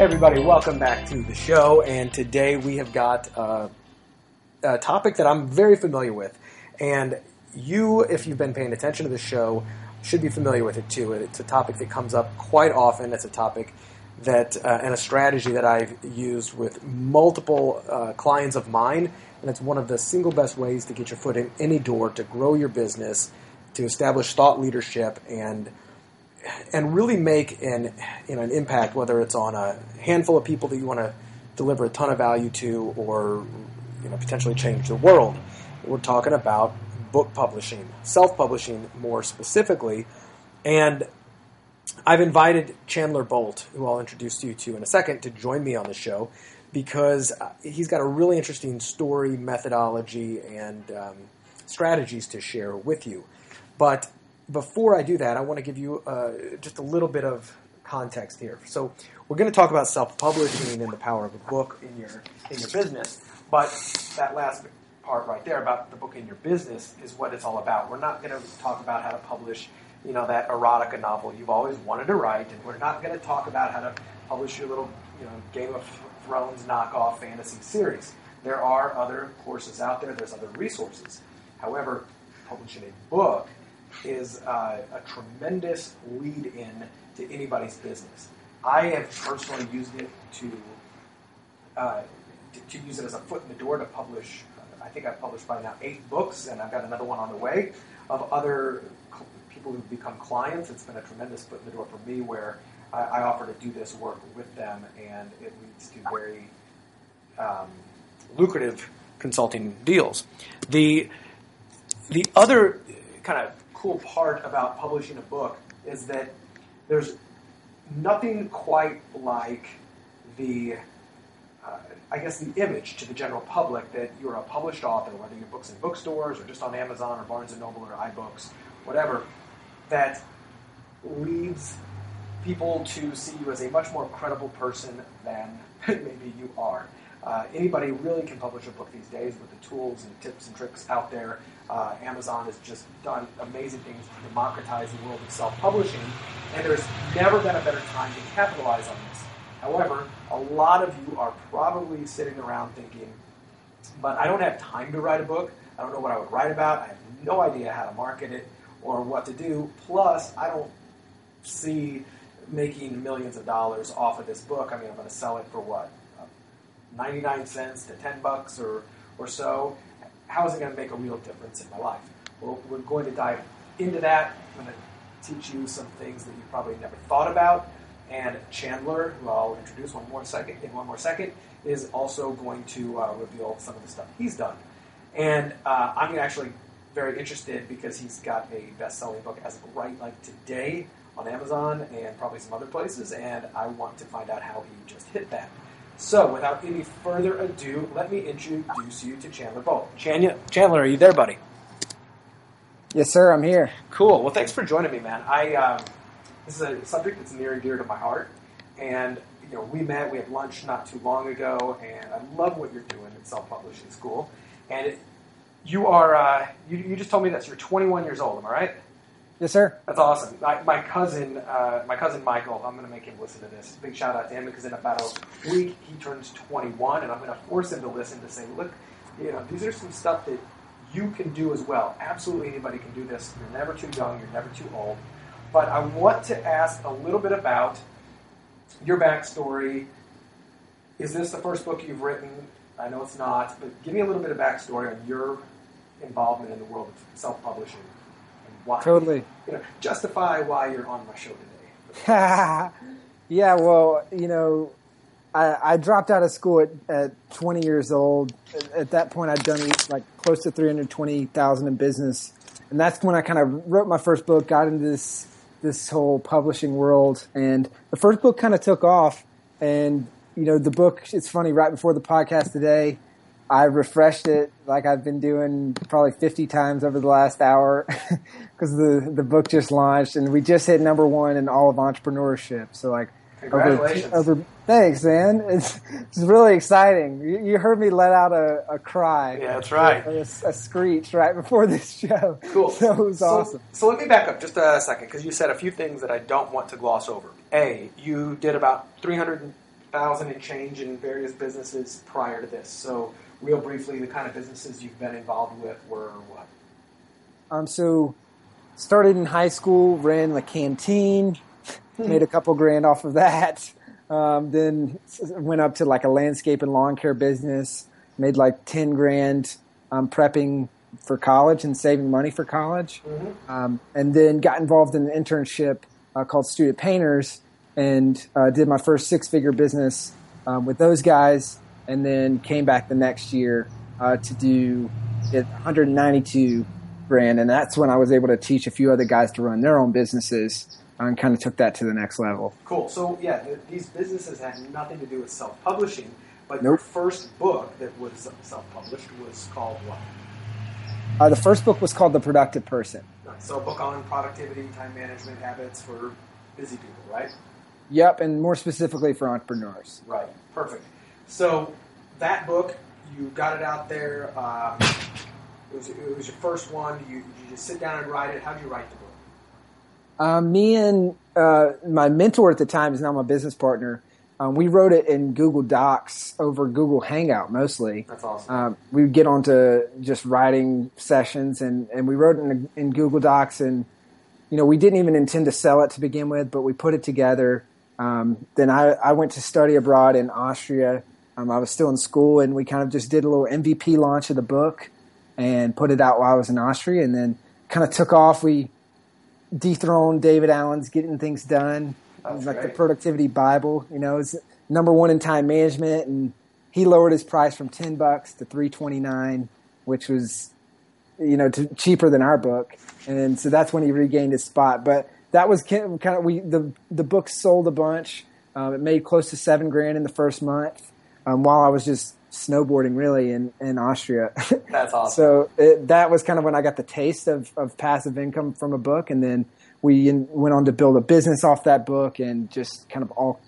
Everybody, welcome back to the show. And today we have got uh, a topic that I'm very familiar with. And you, if you've been paying attention to the show, should be familiar with it too. It's a topic that comes up quite often. It's a topic that, uh, and a strategy that I've used with multiple uh, clients of mine. And it's one of the single best ways to get your foot in any door, to grow your business, to establish thought leadership, and and really make an you know an impact, whether it's on a handful of people that you want to deliver a ton of value to, or you know potentially change the world. We're talking about book publishing, self-publishing more specifically, and I've invited Chandler Bolt, who I'll introduce you to in a second, to join me on the show because he's got a really interesting story, methodology, and um, strategies to share with you. But before I do that, I want to give you uh, just a little bit of context here. So we're going to talk about self-publishing and the power of a book in your in your business. But that last part right there about the book in your business is what it's all about. We're not going to talk about how to publish, you know, that erotica novel you've always wanted to write, and we're not going to talk about how to publish your little, you know, Game of Thrones knockoff fantasy series. There are other courses out there. There's other resources. However, publishing a book is uh, a tremendous lead in to anybody's business. I have personally used it to, uh, to, use it as a foot in the door to publish. I think I've published by now eight books, and I've got another one on the way of other cl- people who've become clients. It's been a tremendous foot in the door for me, where I, I offer to do this work with them, and it leads to very um, lucrative consulting deals. The the other kind of cool part about publishing a book is that there's nothing quite like the, uh, I guess, the image to the general public that you're a published author, whether your book's in bookstores or just on Amazon or Barnes and Noble or iBooks, whatever, that leads people to see you as a much more credible person than maybe you are. Uh, anybody really can publish a book these days with the tools and tips and tricks out there. Uh, Amazon has just done amazing things to democratize the world of self-publishing, and there's never been a better time to capitalize on this. However, a lot of you are probably sitting around thinking, but I don't have time to write a book. I don't know what I would write about. I have no idea how to market it or what to do. Plus, I don't see making millions of dollars off of this book. I mean, I'm going to sell it for what? 99 cents to 10 bucks or, or so, how is it going to make a real difference in my life? Well, we're going to dive into that. I'm going to teach you some things that you probably never thought about. And Chandler, who I'll introduce one more second in one more second, is also going to uh, reveal some of the stuff he's done. And uh, I'm actually very interested because he's got a best-selling book as of right like today on Amazon and probably some other places. And I want to find out how he just hit that. So, without any further ado, let me introduce you to Chandler Bolt. Chandler, Chandler, are you there, buddy? Yes, sir. I'm here. Cool. Well, thanks for joining me, man. I um, this is a subject that's near and dear to my heart, and you know, we met, we had lunch not too long ago, and I love what you're doing at Self Publishing School. And it, you are, uh, you, you just told me that you're 21 years old. Am I right? Yes, sir. That's awesome. My, my cousin, uh, my cousin Michael, I'm going to make him listen to this. Big shout out to him because in about a week he turns 21, and I'm going to force him to listen to say, look, you know, these are some stuff that you can do as well. Absolutely anybody can do this. You're never too young. You're never too old. But I want to ask a little bit about your backstory. Is this the first book you've written? I know it's not, but give me a little bit of backstory on your involvement in the world of self-publishing why. Totally. You know, justify why you're on my show today. yeah, well, you know, I, I, dropped out of school at, at 20 years old. At, at that point, I'd done like close to 320,000 in business, and that's when I kind of wrote my first book. Got into this this whole publishing world. And the first book kind of took off. And, you know, the book, it's funny, right before the podcast today, I refreshed it like I've been doing probably 50 times over the last hour because the, the book just launched and we just hit number one in all of entrepreneurship. So like, Congratulations. Over, over, thanks, man. It's, it's really exciting. You, you heard me let out a, a cry. Yeah, that's right. A, a, screech right before this show. Cool. So it was so, awesome. So let me back up just a second because you said a few things that I don't want to gloss over. A, you did about 300,000 and change in various businesses prior to this. So real briefly, the kind of businesses you've been involved with were what? Um, so started in high school, ran the canteen, made a couple grand off of that. Um, then went up to like a landscape and lawn care business, made like 10 grand um, prepping for college and saving money for college. Mm-hmm. Um, and then got involved in an internship uh, called Student Painters and uh, did my first six figure business um, with those guys. And then came back the next year uh, to do 192 grand. And that's when I was able to teach a few other guys to run their own businesses and kind of took that to the next level. Cool. So yeah, the, these businesses had nothing to do with self-publishing, but nope. your first book that was self-published was called what? Uh, the first book was called The Productive Person. So a book on productivity, time management habits for busy people, right? Yep, and more specifically for entrepreneurs. Right. Perfect. So that book, you got it out there. Um, it, was, it was your first one. You, you just sit down and write it. How did you write the book? Um, me and uh, my mentor at the time is now my business partner. Um, we wrote it in Google Docs over Google Hangout mostly. That's awesome. Um, we would get onto just writing sessions, and, and we wrote it in, in, Google Docs. And you know, we didn't even intend to sell it to begin with, but we put it together. Um, then I, I went to study abroad in Austria. Um, I was still in school, and we kind of just did a little MVP launch of the book and put it out while I was in Austria, and then kind of took off. We dethroned David Allen's getting things done. That's like right. the productivity Bible, you know, is number one in time management, and he lowered his price from ten bucks to three twenty nine, which was, you know, to, cheaper than our book, and so that's when he regained his spot. But that was kind of we the the book sold a bunch. Um, it made close to seven grand in the first month, um, while I was just snowboarding really in, in Austria. That's awesome. so it, that was kind of when I got the taste of, of passive income from a book. And then we in, went on to build a business off that book and just kind of all,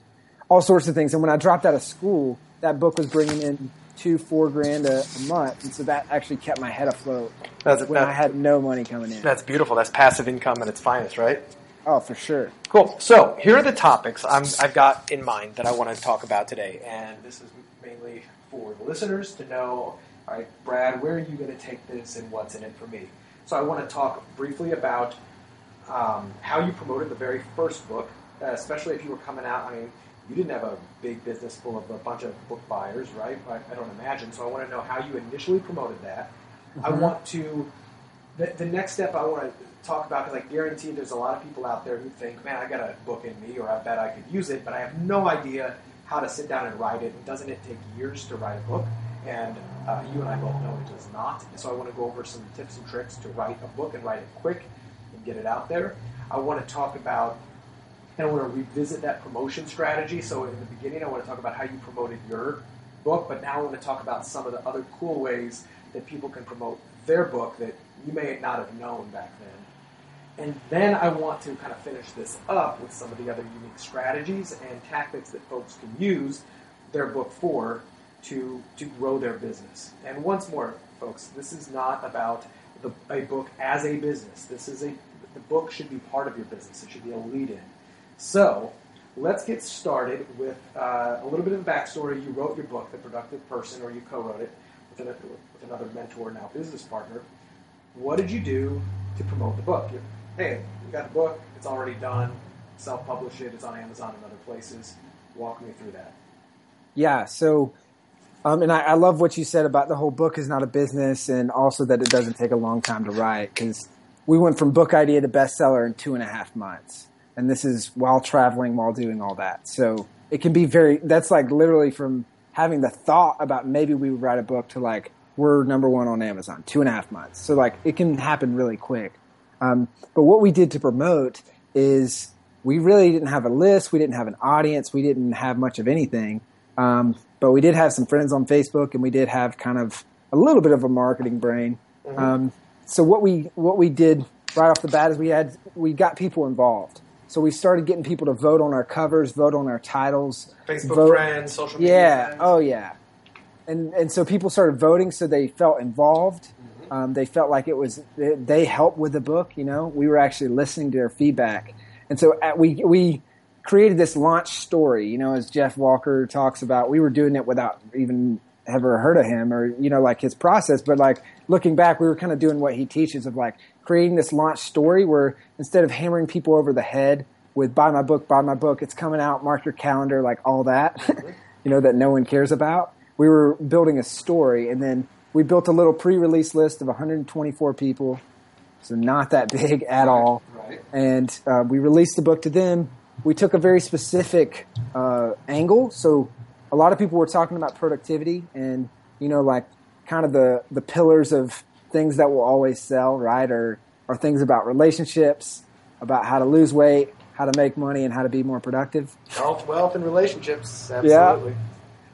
all sorts of things. And when I dropped out of school, that book was bringing in two, four grand a, a month. And so that actually kept my head afloat That's, when that's, I had no money coming in. that's beautiful. That's passive income at its finest, right? Oh, for sure. Cool. So here are the topics I'm, I've got in mind that I want to talk about today, and this is mainly for the listeners to know. All right, Brad, where are you going to take this, and what's in it for me? So I want to talk briefly about um, how you promoted the very first book, uh, especially if you were coming out. I mean, you didn't have a big business full of a bunch of book buyers, right? I, I don't imagine. So I want to know how you initially promoted that. I want to. The, the next step I want to talk about because I guarantee there's a lot of people out there who think, man, I got a book in me, or I bet I could use it, but I have no idea how to sit down and write it. Doesn't it take years to write a book? And uh, you and I both know it does not. So I want to go over some tips and tricks to write a book and write it quick and get it out there. I want to talk about and I want to revisit that promotion strategy. So in the beginning, I want to talk about how you promoted your book, but now I want to talk about some of the other cool ways that people can promote their book that you may not have known back then. And then I want to kind of finish this up with some of the other unique strategies and tactics that folks can use their book for to, to grow their business. And once more, folks, this is not about the, a book as a business. This is a the book should be part of your business. It should be a lead-in. So let's get started with uh, a little bit of backstory. You wrote your book, The Productive Person, or you co-wrote it with, with another mentor, now business partner. What did you do to promote the book? You're, hey, we got a book. It's already done. Self-publish it. It's on Amazon and other places. Walk me through that. Yeah. So, um, and I, I love what you said about the whole book is not a business, and also that it doesn't take a long time to write because we went from book idea to bestseller in two and a half months, and this is while traveling, while doing all that. So it can be very. That's like literally from having the thought about maybe we would write a book to like we're number one on Amazon, two and a half months. So like it can happen really quick. Um, but what we did to promote is we really didn't have a list, we didn't have an audience, we didn't have much of anything. Um, but we did have some friends on Facebook, and we did have kind of a little bit of a marketing brain. Mm-hmm. Um, so what we what we did right off the bat is we had we got people involved. So we started getting people to vote on our covers, vote on our titles, Facebook vote- friends, social media yeah. friends. Oh, yeah. And and so people started voting, so they felt involved. Mm-hmm. Um, they felt like it was they, helped with the book. You know, we were actually listening to their feedback, and so at, we we created this launch story. You know, as Jeff Walker talks about, we were doing it without even ever heard of him or you know like his process. But like looking back, we were kind of doing what he teaches of like creating this launch story where instead of hammering people over the head with buy my book, buy my book, it's coming out, mark your calendar, like all that, you know, that no one cares about. We were building a story and then we built a little pre-release list of 124 people. So not that big at all. Right. And uh, we released the book to them. We took a very specific uh, angle. So a lot of people were talking about productivity and, you know, like kind of the, the pillars of things that will always sell, right? Or, or things about relationships, about how to lose weight, how to make money, and how to be more productive. Health, wealth, and relationships. Absolutely.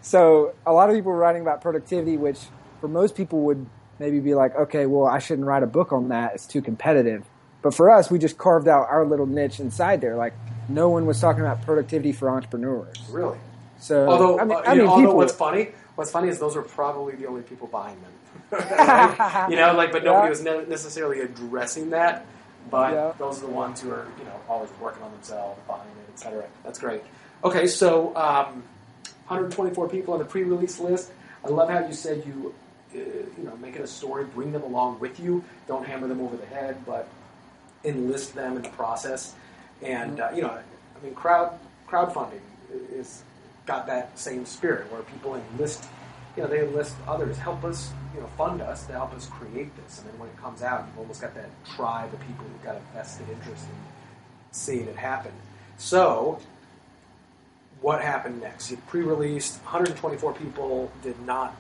So a lot of people were writing about productivity, which for most people would maybe be like, okay, well, I shouldn't write a book on that. It's too competitive. But for us, we just carved out our little niche inside there. Like no one was talking about productivity for entrepreneurs. Really. So Although, I mean, uh, I mean, know, although what's funny, what's funny is those are probably the only people buying them. Like, you know, like, but nobody Yeah. was ne- necessarily addressing that. But Yeah. those are the ones who are, you know, always working on themselves, buying it, etc. That's great. Okay, so um, 124 people on the pre-release list. I love how you said you, you know, make it a story, bring them along with you. Don't hammer them over the head, but enlist them in the process. And uh, you know, I mean, crowd crowdfunding is got that same spirit where people enlist, you know, they enlist others, help us, you know, fund us to help us create this. And then when it comes out, you've almost got that tribe of people who've got a vested interest in seeing it happen. So, what happened next? You pre-released, 124 people did not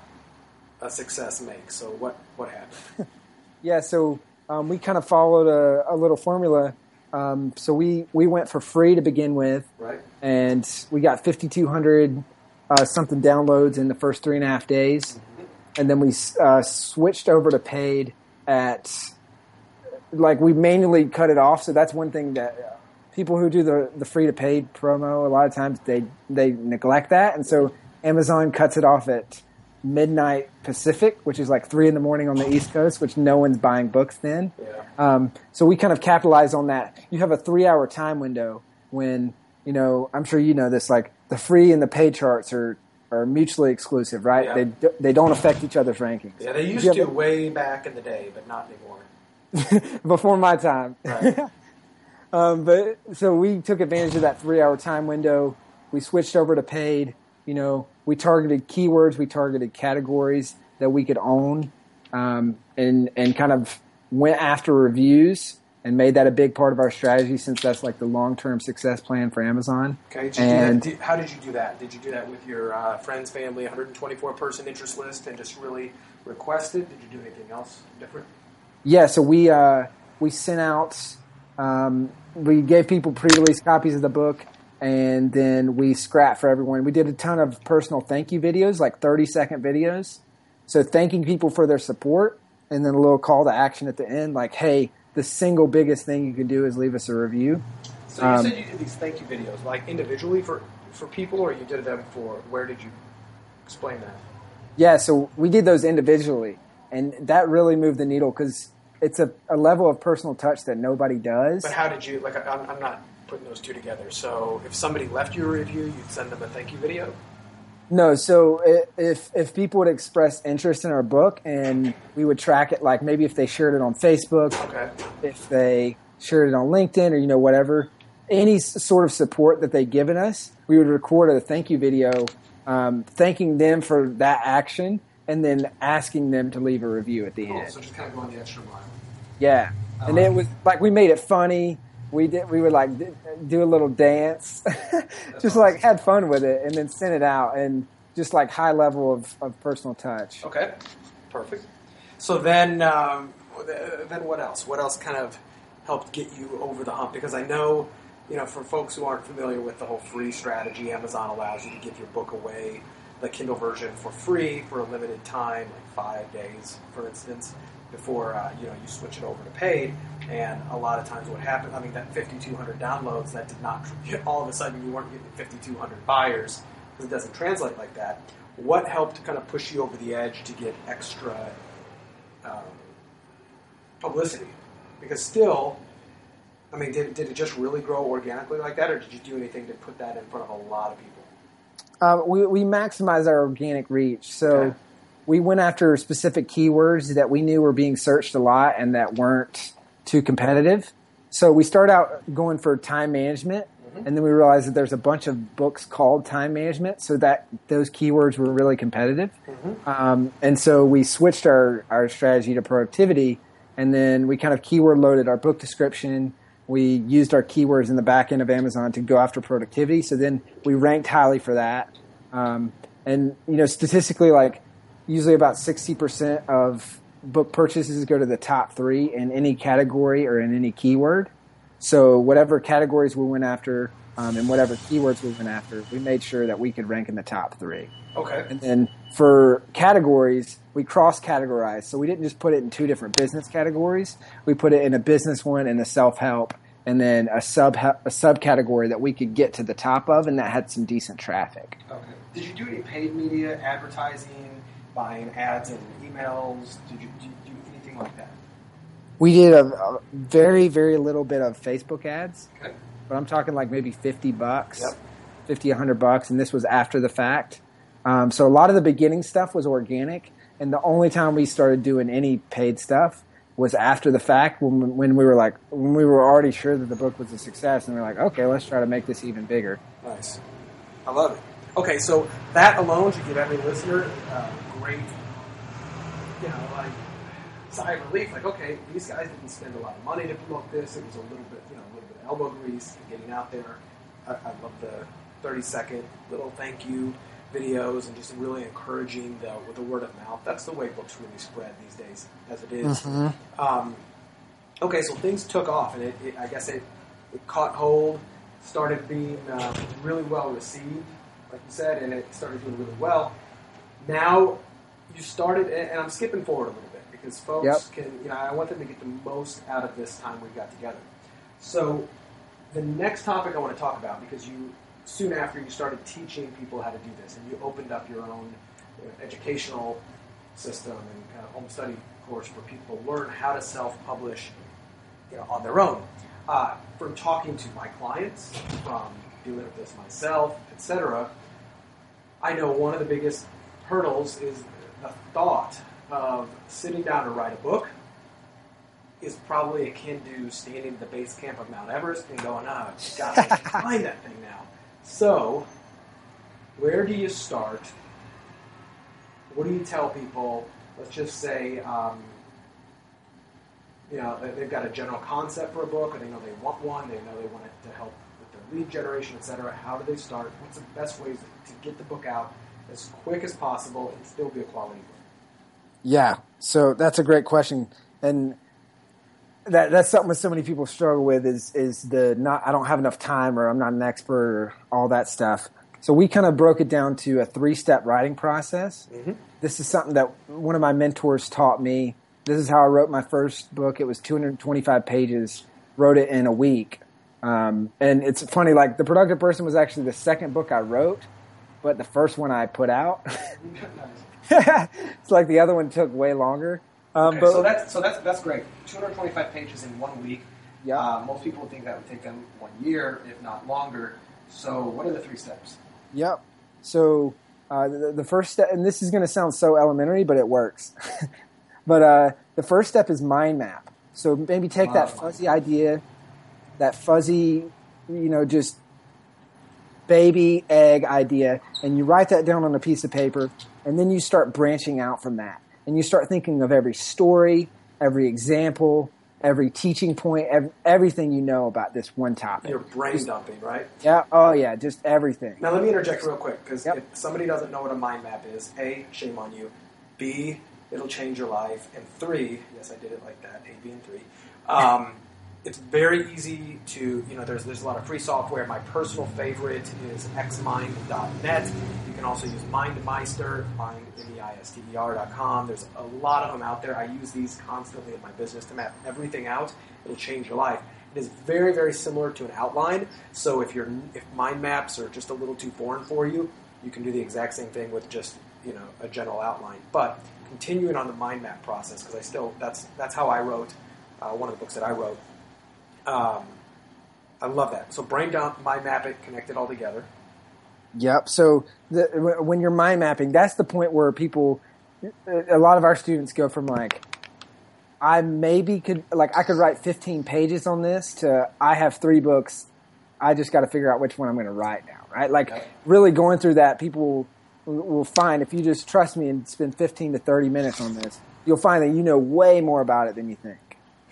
a success make. So what what happened? Yeah, so um, we kind of followed a, a little formula. Um, so we, we went for free to begin with, Right. and we got 5,200 uh, something downloads in the first three and a half days. And then we uh, switched over to paid at, like, we manually cut it off. So that's one thing that uh, people who do the, the free to paid promo, a lot of times they, they neglect that. And so Amazon cuts it off at midnight Pacific, which is like three in the morning on the East Coast, which no one's buying books then. Yeah. Um, so we kind of capitalize on that. You have a three hour time window when, you know, I'm sure you know this, like the free and the pay charts are, are mutually exclusive, right? Yeah. They, they don't affect each other's rankings. Yeah, they used to a- way back in the day, but not anymore. Before my time. Right. Um, but so we took advantage of that three hour time window. We switched over to paid. You know, we targeted keywords, we targeted categories that we could own, um, and and kind of went after reviews and made that a big part of our strategy since that's like the long term success plan for Amazon. Okay. Did you And- do that, did, how did you do that? Did you do that with your uh, friends, family, 124 person interest list, and just really request it? Did you do anything else different? Yeah, so we uh, we sent out, um, we gave people pre-release copies of the book, and then we scrap for everyone. We did a ton of personal thank you videos, like thirty second videos. So thanking people for their support, and then a little call to action at the end, like, "Hey, the single biggest thing you can do is leave us a review." So you Um, said you did these thank you videos, like individually for for people, or you did them for where did you explain that? Yeah, so we did those individually, and that really moved the needle because it's a, a level of personal touch that nobody does. But how did you like? I'm, I'm not putting those two together. So if somebody left you a review, you'd send them a thank you video. No, so if if people would express interest in our book, and we would track it, like maybe if they shared it on Facebook, Okay. if they shared it on LinkedIn, or you know whatever, any sort of support that they'd given us, we would record a thank you video, um, thanking them for that action, and then asking them to leave a review at the Cool. end. So just kind of going the extra mile. Yeah, and it was like we made it funny. We did. We would like do a little dance, just like had fun with it, and then send it out, and just like high level of, of personal touch. Okay, perfect. So then, um, then what else? What else kind of helped get you over the hump? Because I know, you know, for folks who aren't familiar with the whole free strategy, Amazon allows you to give your book away, the Kindle version, for free for a limited time, like five days, for instance, before uh, you know you switch it over to paid. And a lot of times, what happened? I mean, that 5,200 downloads that did not all of a sudden you weren't getting 5,200 buyers because it doesn't translate like that. What helped kind of push you over the edge to get extra um, publicity? Because still, I mean, did, did it just really grow organically like that, or did you do anything to put that in front of a lot of people? Uh, we, we maximize our organic reach. So Okay. we went after specific keywords that we knew were being searched a lot and that weren't too competitive. So we start out going for time management, and then we realized that there's a bunch of books called time management, so that those keywords were really competitive. Um, and so we switched our, our strategy to productivity, and then we kind of keyword loaded our book description. We used our keywords in the back end of Amazon to go after productivity. So then we ranked highly for that. Um, and you know, statistically, like usually about sixty percent of book purchases go to the top three in any category or in any keyword. So whatever categories we went after um, and whatever keywords we went after, we made sure that we could rank in the top three. Okay. And then for categories, we cross categorized. So we didn't just put it in two different business categories. We put it in a business one and a self help, and then a sub a subcategory that we could get to the top of, and that had some decent traffic. Okay. Did you do any paid media advertising, buying ads and emails? Did you, did you do anything like that? We did a, a very very little bit of Facebook ads, Okay. but I'm talking like maybe fifty bucks, Yep. fifty a hundred bucks, and this was after the fact. Um, so a lot of the beginning stuff was organic, and the only time we started doing any paid stuff was after the fact when when we were like when we were already sure that the book was a success, and we are like, okay, let's try to make this even bigger. Nice. I love it. Okay, so that alone should give every listener uh, great, you know, like sigh of relief. Like, okay, these guys didn't spend a lot of money to promote this. It was a little bit, you know, a little bit of elbow grease and getting out there. I, I love the 30 second little thank you videos and just really encouraging the with the word of mouth. That's the way books really spread these days, as it is. Um, okay, so things took off, and it, it, I guess it, it caught hold, started being uh, really well received, like you said, and it started doing really well. Now you started, and I'm skipping forward a little bit because folks Yep. can, you know, I want them to get the most out of this time we've got together. So the next topic I want to talk about because you soon after you started teaching people how to do this, and you opened up your own uh, educational system and kind of home study course where people learn how to self-publish you know, on their own. Uh, from talking to my clients, from dealing with this myself, etc., I know one of the biggest hurdles is the thought of sitting down to write a book is probably akin to standing at the base camp of Mount Everest and going, ah, gosh, I can climb that thing now. So, where do you start? What do you tell people? Let's just say, um, you know, they- they've got a general concept for a book, or they know they want one, they know they want it to help with their lead generation, etc. How do they start? What's the best ways to get the book out as quick as possible and still be a quality book? Yeah, so that's a great question, and that that's something that so many people struggle with is is the not I don't have enough time or I'm not an expert or all that stuff. So we kind of broke it down to a three step writing process. This is something that one of my mentors taught me. This is how I wrote my first book. It was 225 pages. Wrote it in a week, um, and it's funny. Like the productive person was actually the second book I wrote, but the first one I put out. it's like the other one took way longer. Um, Okay, but so that's so that's that's great. 225 pages in one week. Yeah. Uh, most people would think that would take them one year, if not longer. So, what are the three steps? Yep. So uh, the, the first step, and this is going to sound so elementary, but it works. but uh, the first step is mind map. So maybe take that fuzzy idea, that fuzzy, you know, just baby egg idea, and you write that down on a piece of paper, and then you start branching out from that, and you start thinking of every story, every example, every teaching point, ev- everything you know about this one topic. You're brain dumping, right? Yeah. Oh yeah. Just everything. Now, let me interject real quick because Yep. if somebody doesn't know what a mind map is, A, shame on you. B, it'll change your life. And three, yes, I did it like that, A, B, and three, um, it's very easy to, you know, there's, there's a lot of free software. My personal favorite is xmind.net. You can also use MindMeister, mind, M-E-I-S-T-E-R.com. There's a lot of them out there. I use these constantly in my business to map everything out. It'll change your life. It is very, very similar to an outline. So if you're, if mind maps are just a little too foreign for you, you can do the exact same thing with just, you know, a general outline. But continuing on the mind map process, because I still, that's, that's how I wrote uh, one of the books that I wrote um, I love that. So brain dump, mind map it, connect it all together. Yep. So the, when you're mind mapping, that's the point where people, a lot of our students go from like, I maybe could like I could write 15 pages on this to I have three books. I just got to figure out which one I'm going to write now, right? Like okay. really going through that, people will, will find if you just trust me and spend 15 to 30 minutes on this, you'll find that you know way more about it than you think.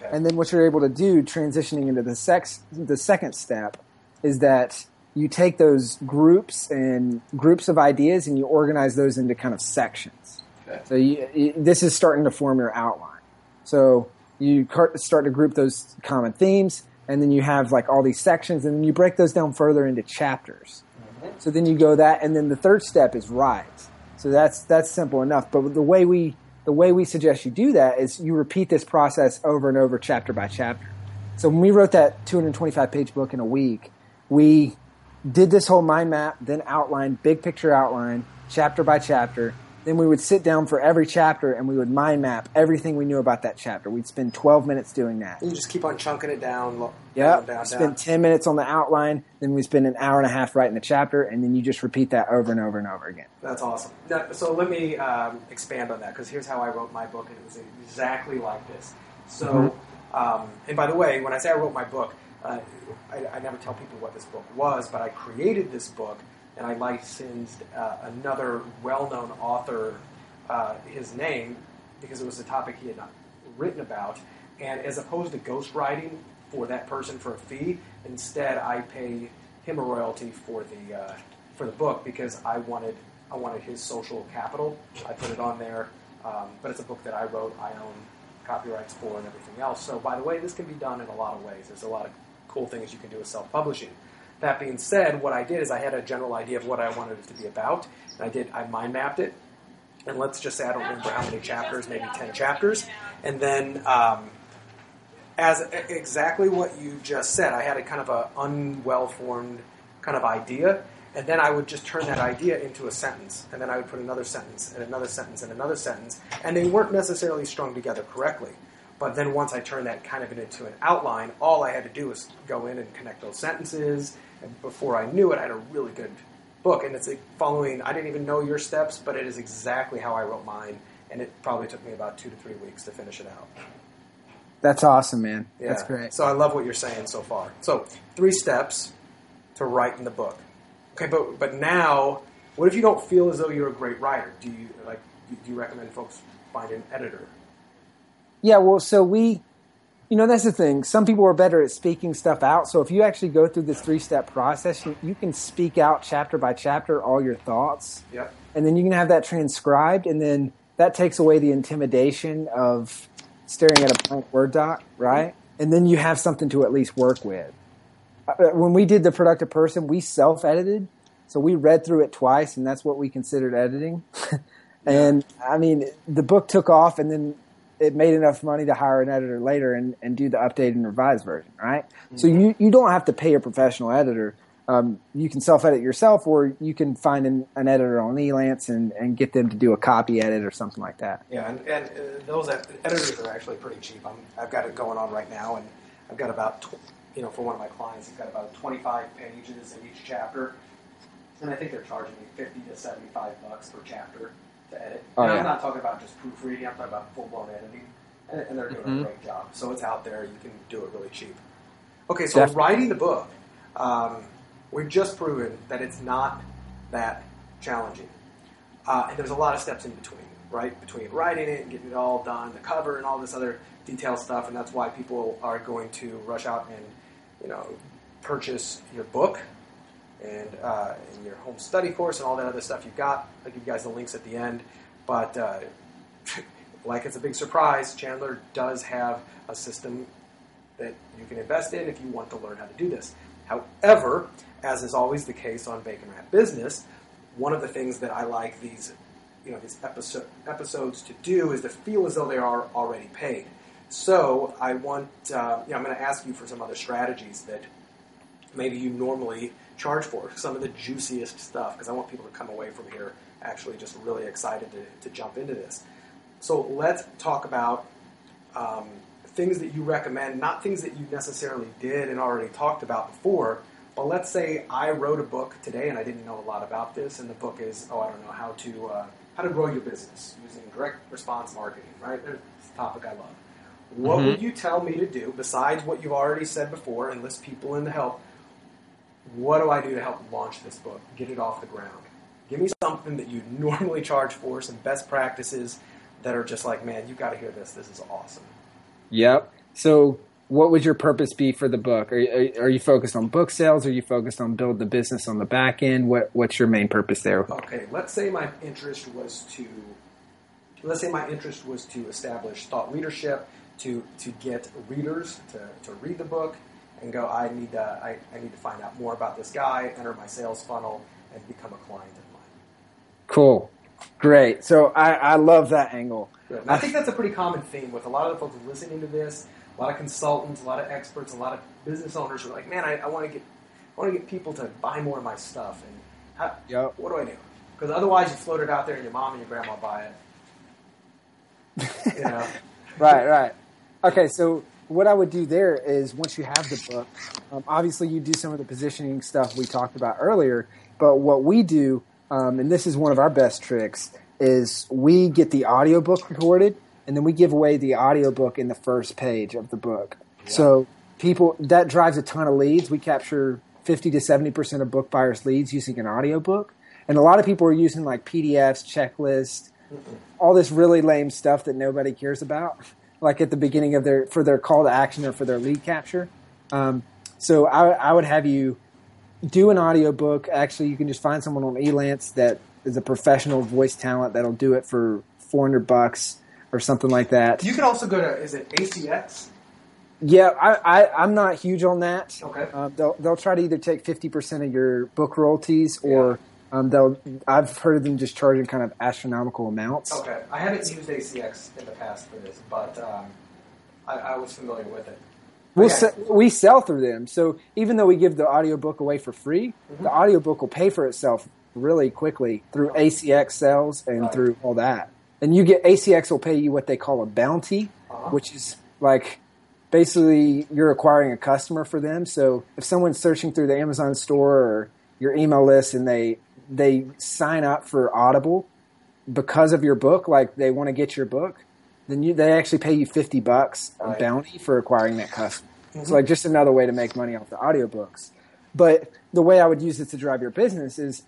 Okay. And then what you're able to do, transitioning into the sex, the second step, is that you take those groups and groups of ideas and you organize those into kind of sections. Okay. So you, you, this is starting to form your outline. So you start to group those common themes, and then you have like all these sections, and then you break those down further into chapters. Mm-hmm. So then you go that, and then the third step is write. So that's that's simple enough. But the way we the way we suggest you do that is you repeat this process over and over, chapter by chapter. So when we wrote that 225 page book in a week, we did this whole mind map, then outline, big picture outline, chapter by chapter. Then we would sit down for every chapter and we would mind map everything we knew about that chapter. We'd spend 12 minutes doing that. You just keep on chunking it down. Yeah. Spend down. 10 minutes on the outline, then we spend an hour and a half writing the chapter, and then you just repeat that over and over and over again. That's awesome. Now, so let me um, expand on that because here's how I wrote my book, and it was exactly like this. So, mm-hmm. um, and by the way, when I say I wrote my book, uh, I, I, never tell people what this book was, but I created this book and I licensed uh, another well-known author uh, his name because it was a topic he had not written about. And as opposed to ghostwriting for that person for a fee, instead I pay him a royalty for the uh, for the book because I wanted I wanted his social capital. I put it on there, um, but it's a book that I wrote. I own copyrights for and everything else. So by the way, this can be done in a lot of ways. There's a lot of cool things you can do with self-publishing. That being said, what I did is I had a general idea of what I wanted it to be about, and I did I mind mapped it. And let's just say I don't remember how many chapters, maybe ten chapters, and then um, as exactly what you just said, I had a kind of a unwell formed kind of idea, and then I would just turn that idea into a sentence, and then I would put another sentence and another sentence and another sentence, and they weren't necessarily strung together correctly. But then once I turned that kind of into an outline, all I had to do was go in and connect those sentences. And before I knew it, I had a really good book. And it's following, I didn't even know your steps, but it is exactly how I wrote mine. And it probably took me about two to three weeks to finish it out. That's awesome, man. Yeah. That's great. So I love what you're saying so far. So three steps to write in the book. Okay, but but now, what if you don't feel as though you're a great writer? Do you like? Do you recommend folks find an editor? Yeah, well, so we, you know, that's the thing. Some people are better at speaking stuff out. So if you actually go through this three step process, you, you, can speak out chapter by chapter all your thoughts. Yep. And then you can have that transcribed, and then that takes away the intimidation of staring at a blank Word doc, right? And then you have something to at least work with. Uh, when we did the productive person, we self edited. So we read through it twice, and that's what we considered editing. and I mean, the book took off, and then it made enough money to hire an editor later and, and do the updated and revised version, right? Mm-hmm. So you, you don't have to pay a professional editor. Um, you can self edit yourself, or you can find an, an, editor on Elance and, and get them to do a copy edit or something like that. Yeah, and, and uh, those editors are actually pretty cheap. i have got it going on right now, and I've got about, tw- you know, for one of my clients, he's got about 25 pages in each chapter, and I think they're charging me 50 to 75 bucks per chapter to edit. Oh, and yeah. I'm not talking about just proofreading, I'm talking about full blown editing. And, and, they're doing mm-hmm. a great job. So it's out there, you can do it really cheap. Okay, so Definitely. writing the book, um, we've just proven that it's not that challenging. Uh, and there's a lot of steps in between, right? Between writing it and getting it all done, the cover and all this other detailed stuff, and that's why people are going to rush out and, you know, purchase your book and, uh, your home study course and all that other stuff you've got. I'll give you guys the links at the end. But uh, like it's a big surprise, Chandler does have a system that you can invest in if you want to learn how to do this. However, as is always the case on Bacon Wrapped Business, one of the things that I like these you know these episode, episodes to do is to feel as though they are already paid. So I want uh, you know, I'm going to ask you for some other strategies that maybe you normally charge for some of the juiciest stuff because I want people to come away from here actually just really excited to, to jump into this. So let's talk about um, things that you recommend, not things that you necessarily did and already talked about before. But let's say I wrote a book today and I didn't know a lot about this, and the book is oh I don't know how to uh, how to grow your business using direct response marketing. Right, there's a topic I love. What mm-hmm. would you tell me to do besides what you've already said before and list people in to help? What do I do to help launch this book, get it off the ground? Give me something that you normally charge for, some best practices that are just like, man, you've got to hear this. This is awesome. Yep. So, what would your purpose be for the book? Are, are, are you focused on book sales? Are you focused on build the business on the back end? What What's your main purpose there? Okay, let's say my interest was to let's say my interest was to establish thought leadership, to to get readers to, to read the book and go, I need to I, I need to find out more about this guy, enter my sales funnel, and become a client of mine. Cool. Great. So I, I love that angle. I think that's a pretty common theme with a lot of the folks listening to this. A lot of consultants, a lot of experts, a lot of business owners are like, "Man, I, I want to get, I want to get people to buy more of my stuff." And how, yep. what do I do? Because otherwise, you float it out there, and your mom and your grandma buy it. You know? right, right. Okay, so what I would do there is once you have the book, um, obviously you do some of the positioning stuff we talked about earlier, but what we do, um, and this is one of our best tricks, is we get the audiobook recorded and then we give away the audiobook in the first page of the book. Yeah. So people that drives a ton of leads. We capture 50 to 70% of book buyers leads using an audiobook. And a lot of people are using like PDFs, checklists, all this really lame stuff that nobody cares about like at the beginning of their for their call to action or for their lead capture. Um, so I, I, would have you do an audiobook. Actually, you can just find someone on Elance that is a professional voice talent that'll do it for 400 bucks or something like that. You can also go to is it ACX? Yeah, I, I am not huge on that. Okay. Uh, they'll they'll try to either take 50 percent of your book royalties or um, they'll I've heard of them just charging kind of astronomical amounts. Okay, I haven't used ACX in the past for this, but um, I, I, was familiar with it. We'll se- we sell through them, so even though we give the audiobook away for free, mm-hmm. the audiobook will pay for itself really quickly through ACX sales and right. through all that. And you get ACX will pay you what they call a bounty, uh-huh. which is like basically you're acquiring a customer for them. So if someone's searching through the Amazon store or your email list and they they sign up for Audible because of your book, like they want to get your book, then you, they actually pay you 50 bucks a right. bounty for acquiring that customer. Mm-hmm. It's like just another way to make money off the audiobooks. But the way I would use it to drive your business is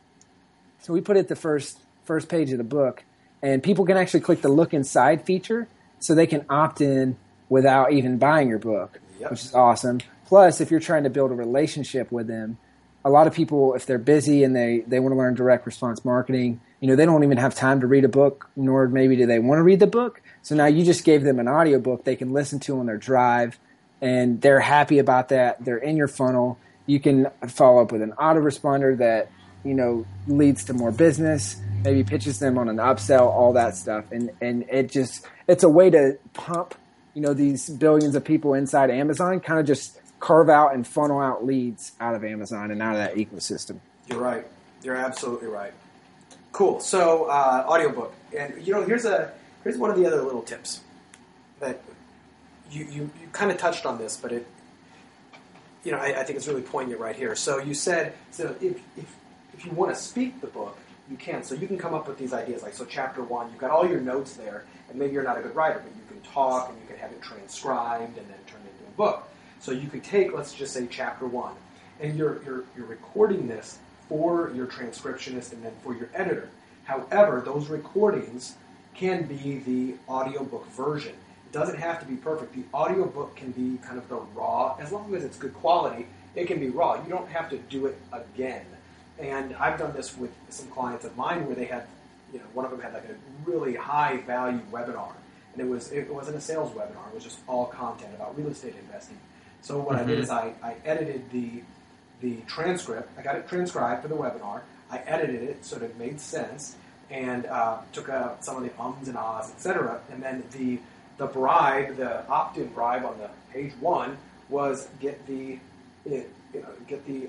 so we put it the first first page of the book and people can actually click the look inside feature so they can opt in without even buying your book, yep. which is awesome. Plus, if you're trying to build a relationship with them, a lot of people, if they're busy and they, they want to learn direct response marketing, you know, they don't even have time to read a book, nor maybe do they want to read the book. So now you just gave them an audiobook they can listen to on their drive and they're happy about that. They're in your funnel. You can follow up with an autoresponder that, you know, leads to more business, maybe pitches them on an upsell, all that stuff. And, and it just, it's a way to pump, you know, these billions of people inside Amazon kind of just carve out and funnel out leads out of Amazon and out of that ecosystem. You're right. You're absolutely right. Cool. So, uh, audiobook, and you know, here's a here's one of the other little tips that you you, you kind of touched on this, but it you know I, I, think it's really poignant right here. So you said so if if if you want to speak the book, you can. So you can come up with these ideas like so. Chapter one, you've got all your notes there, and maybe you're not a good writer, but you can talk and you can have it transcribed and then turned into a book. So you could take, let's just say, chapter one, and you're, you're, you're recording this for your transcriptionist and then for your editor. However, those recordings can be the audiobook version. It doesn't have to be perfect. The audiobook can be kind of the raw, as long as it's good quality, it can be raw. You don't have to do it again. And I've done this with some clients of mine where they had, you know, one of them had like a really high value webinar. And it was it wasn't a sales webinar, it was just all content about real estate investing So what I did is I, I edited the the transcript. I got it transcribed for the webinar. I edited it so that it made sense and uh, took out some of the ums and ahs, etc. And then the the bribe, the opt-in bribe on the page one was get the it, you know, get the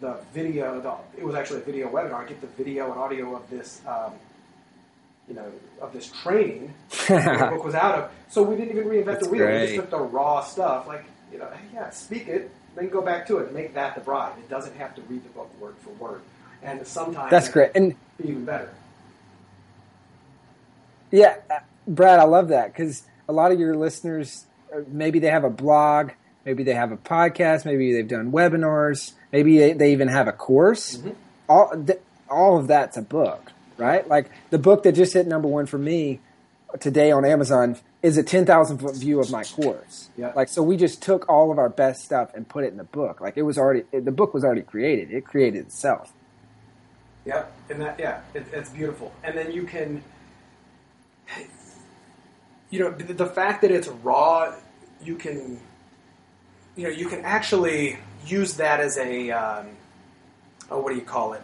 the video. The, it was actually a video webinar. Get the video and audio of this. Um, you know, of this training the book was out of. So we didn't even reinvent That's the wheel. We just took the raw stuff, like you know, hey, yeah, speak it, then go back to it make that the bride. It doesn't have to read the book word for word. And sometimes That's great. And be even better. Yeah, uh, Brad, I love that because a lot of your listeners, uh, maybe they have a blog, maybe they have a podcast, maybe they've done webinars, maybe they, they even have a course. Mm-hmm. All th- all of that's a book, right? Like the book that just hit number one for me today on Amazon is a ten thousand foot view of my course. Yeah. Like so, we just took all of our best stuff and put it in the book. Like it was already the book was already created. It created itself. Yep, and that yeah, it, it's beautiful. And then you can, you know, the, the fact that it's raw, you can, you know, you can actually use that as a, um, oh, what do you call it?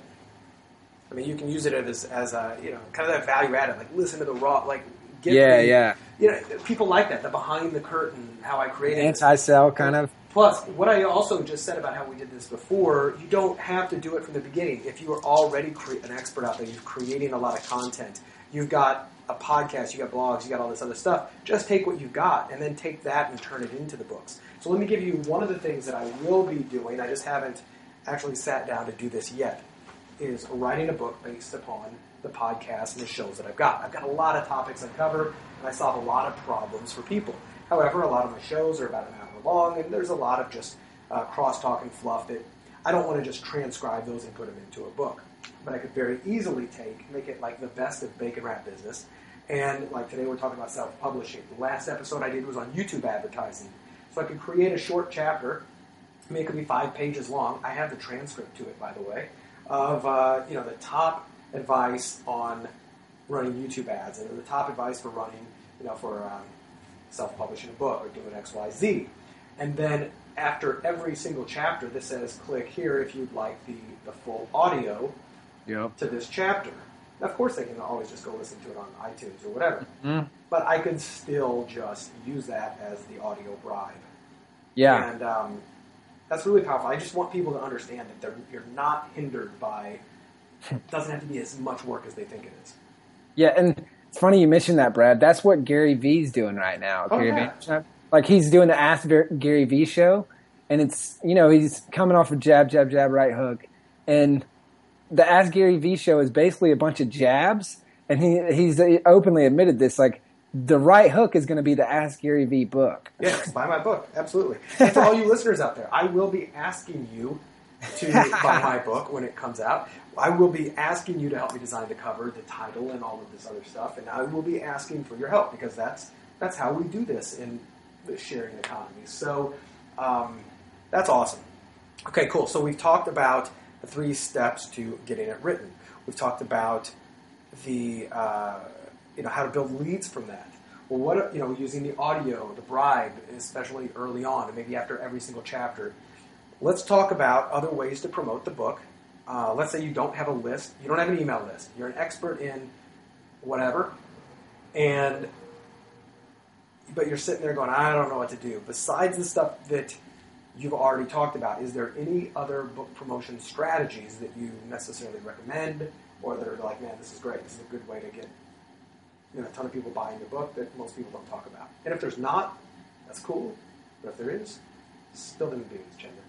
I mean, you can use it as as a you know kind of that value added, like listen to the raw, like Yeah, the- yeah. You know, people like that, the behind the curtain, how I created it. Anti-sell kind of. Plus, what I also just said about how we did this before, you don't have to do it from the beginning. If you are already cre- an expert out there, you're creating a lot of content, you've got a podcast, you got blogs, you got all this other stuff, just take what you've got and then take that and turn it into the books. So let me give you one of the things that I will be doing. I just haven't actually sat down to do this yet, is writing a book based upon the podcast and the shows that I've got. I've got a lot of topics I cover, and I solve a lot of problems for people. However, a lot of my shows are about an hour long, and there's a lot of just uh, crosstalk and fluff that I don't want to just transcribe those and put them into a book. But I could very easily take, make it like the best of Bacon Wrapped Business. And like today, we're talking about self publishing. The last episode I did was on YouTube advertising. So I could create a short chapter mean, it could be five pages long. I have the transcript to it, by the way, of uh, you know the top advice on running YouTube ads and the top advice for running, you know, for um, self-publishing a book or doing X, Y, Z. And then after every single chapter, this says click here if you'd like the, the full audio Yep. to this chapter. Now, of course, they can always just go listen to it on iTunes or whatever. Mhm. But I could still just use that as the audio bribe. Yeah. And um, that's really powerful. I just want people to understand that they're, you're not hindered by. It doesn't have to be as much work as they think it is. Yeah, and it's funny you mentioned that, Brad. That's what Gary Vee's doing right now. Oh, Gary yeah. Vee. Like he's doing the Ask Gary Vee show, and it's you know he's coming off of jab, jab, jab, right hook, and the Ask Gary Vee show is basically a bunch of jabs, and he he's openly admitted this. Like the right hook is going to be the Ask Gary Vee book. Yes, buy my book. Absolutely. And for all you listeners out there, I will be asking you to buy my book when it comes out. I will be asking you to help me design the cover, the title, and all of this other stuff. And I will be asking for your help because that's that's how we do this in the sharing economy. So um, that's awesome. Okay, cool. So we've talked about the three steps to getting it written. We've talked about the uh, you know how to build leads from that. Well, what you know using the audio, the bribe, especially early on, and maybe after every single chapter. Let's talk about other ways to promote the book. Uh, let's say you don't have a list, you don't have an email list, you're an expert in whatever, and but you're sitting there going, I don't know what to do. Besides the stuff that you've already talked about, is there any other book promotion strategies that you necessarily recommend, or that are like, man, this is great, this is a good way to get you know, a ton of people buying your book that most people don't talk about? And if there's not, that's cool. But if there is, still beings, Chandler.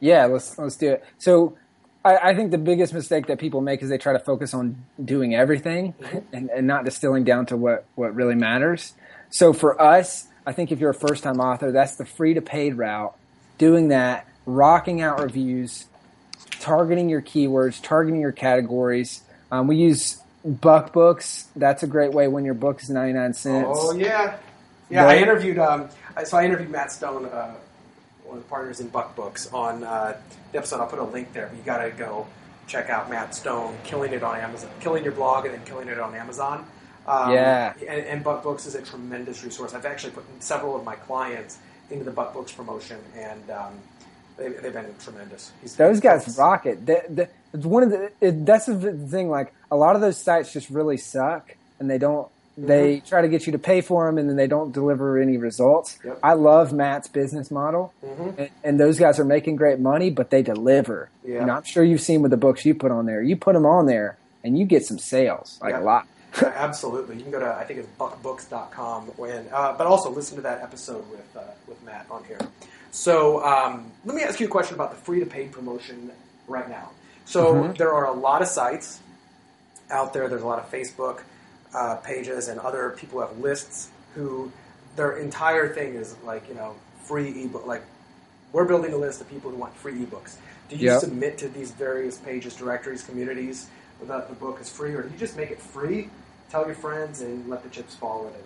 Yeah, let's let's do it. So, I, I think the biggest mistake that people make is they try to focus on doing everything and, and not distilling down to what what really matters. So for us, I think if you're a first time author, that's the free to paid route. Doing that, rocking out reviews, targeting your keywords, targeting your categories. Um, we use Buck Books. That's a great way when your book is ninety nine cents. Oh yeah, yeah. Right. I interviewed. Um, so I interviewed Matt Stone, uh, one of the partners in Buck Books, on uh, the episode. I'll put a link there. But you got to go check out Matt Stone, killing it on Amazon, killing your blog, and then killing it on Amazon. Um, Yeah. And, and Buck Books is a tremendous resource. I've actually put several of my clients into the Buck Books promotion, and um, they, they've been tremendous. He's, Those he's- guys rock it. The, the, it's one of the it, that's the thing. Like a lot of those sites just really suck, and they don't. They try to get you to pay for them, and then they don't deliver any results. Yep. I love Matt's business model, Mhm. and, and those guys are making great money, but they deliver. Yeah. You know, I'm sure you've seen with the books you put on there. You put them on there, and you get some sales, like Yeah. a lot. Yeah, absolutely. You can go to I think it's buckbooks.com when, uh, but also listen to that episode with uh, with Matt on here. So um, let me ask you a question about the free to paid promotion right now. So Mhm. there are a lot of sites out there. There's a lot of Facebook uh, pages and other people who have lists who their entire thing is like you know free ebook. Like we're building a list of people who want free ebooks. Do you Yep. submit to these various pages, directories, communities that the book is free, or do you just make it free? Tell your friends and let the chips fall where they may.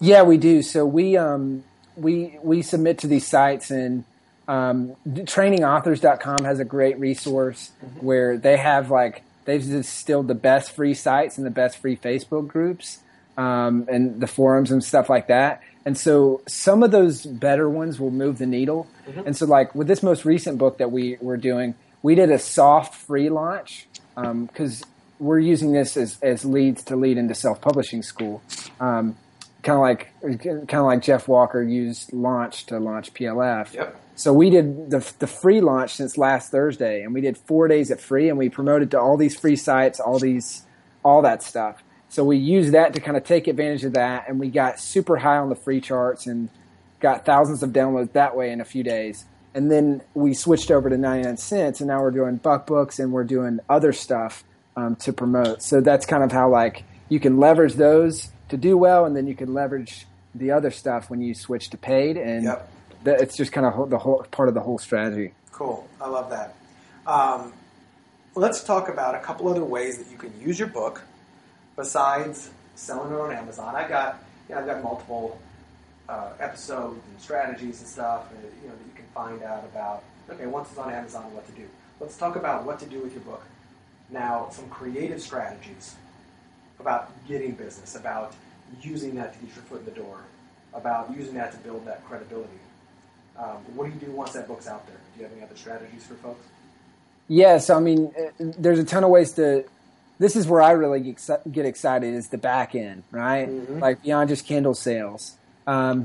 Yeah, we do. So we um we we submit to these sites and um, trainingauthors.com has a great resource where they have like they've distilled the best free sites and the best free Facebook groups um, and the forums and stuff like that. And so some of those better ones will move the needle. And so like with this most recent book that we were doing, we did a soft free launch because we're using this as, as leads to lead into self publishing school. Um, kind of like kind of like Jeff Walker used launch to launch PLF. Yep. So we did the the free launch since last Thursday, and we did four days at free, and we promoted to all these free sites, all these, all that stuff. So we used that to kind of take advantage of that, and we got super high on the free charts and got thousands of downloads that way in a few days. And then we switched over to 99 cents, and now we're doing buck books and we're doing other stuff um, to promote. So that's kind of how like you can leverage those to do well, and then you can leverage the other stuff when you switch to paid, and Yep. that it's just kind of the whole part of the whole strategy. Cool. I love that. Um, let's talk about a couple other ways that you can use your book besides selling it on Amazon. I got, you know, I've got multiple uh, episodes and strategies and stuff, uh, you know, that you can find out about. Okay, once it's on Amazon, what to do. Let's talk about what to do with your book. Now, some creative strategies about getting business, about using that to get your foot in the door, about using that to build that credibility. Um, what do you do once that book's out there? Do you have any other strategies for folks? Yes, I mean, uh, there's a ton of ways to. This is where I really get excited is the back end, right? Mhm. Like beyond just Kindle sales. Um,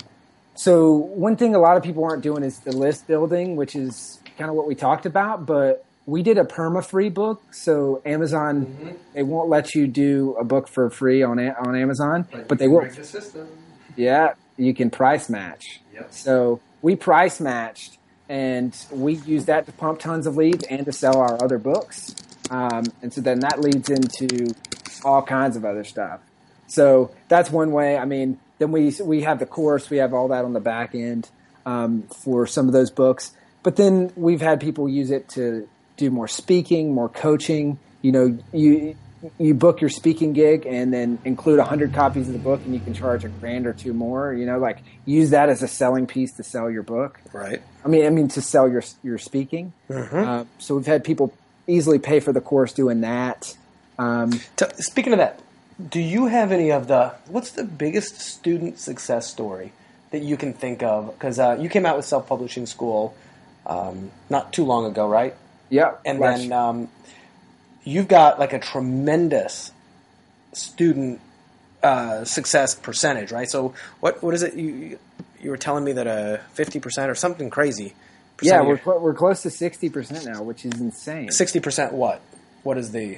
so one thing a lot of people aren't doing is the list building, which is kind of what we talked about. But we did a perma free book, so Amazon Mhm. they won't let you do a book for free on on Amazon, but they will. the system. Yeah, you can price match. Yep. So we price matched, and we use that to pump tons of leads and to sell our other books. Um, and so then that leads into all kinds of other stuff. So that's one way. I mean, then we we have the course, we have all that on the back end um, for some of those books. But then we've had people use it to do more speaking, more coaching. You know, you you book your speaking gig and then include 100 copies of the book and you can charge a grand or two more you know like use that as a selling piece to sell your book Right. i mean i mean to sell your your speaking uh, so we've had people easily pay for the course doing that um, T- speaking of that, do you have any of the what's the biggest student success story that you can think of? Because uh, you came out with self publishing school um, not too long ago, right? Yeah And then um, you've got like a tremendous student uh, success percentage, right? So what what is it you you were telling me that a fifty percent or something crazy? yeah we're, cl- we're close to 60% now which is insane sixty percent. What? What is the?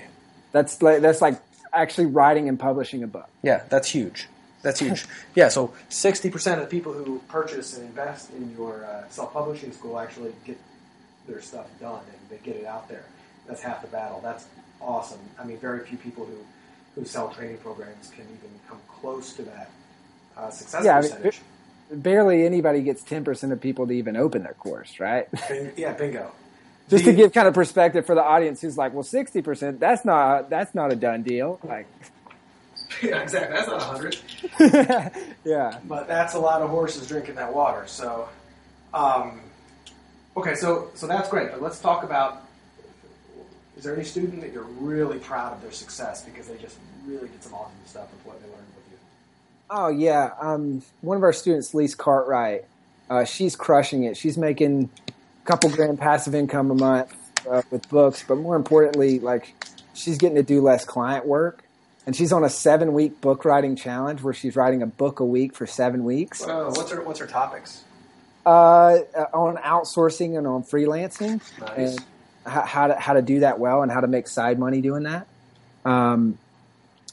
that's like that's like actually writing and publishing a book Yeah, that's huge. That's huge. yeah, so sixty percent of the people who purchase and invest in your uh, self-publishing school actually get their stuff done and they get it out there. That's half the battle. That's awesome. I mean, very few people who who sell training programs can even come close to that uh, success Yeah, I mean, barely anybody gets 10% of people to even open their course right yeah, bingo. just The- to give kind of perspective for the audience who's like well 60% that's not that's not a done deal like yeah, exactly. That's not a hundred. yeah but that's a lot of horses drinking that water. So, um, okay, so so that's great. But let's talk about: is there any student that you're really proud of their success because they just really did some awesome stuff with what they learned with you? Oh yeah, um, one of our students, Lise Cartwright, Uh, she's crushing it. She's making a couple grand passive income a month uh, with books, but more importantly, like she's getting to do less client work. And she's on a seven week book writing challenge where she's writing a book a week for seven weeks. Whoa, what's her What's her topics? Uh, on outsourcing and on freelancing, Nice. and how, how to how to do that well, and how to make side money doing that. Um,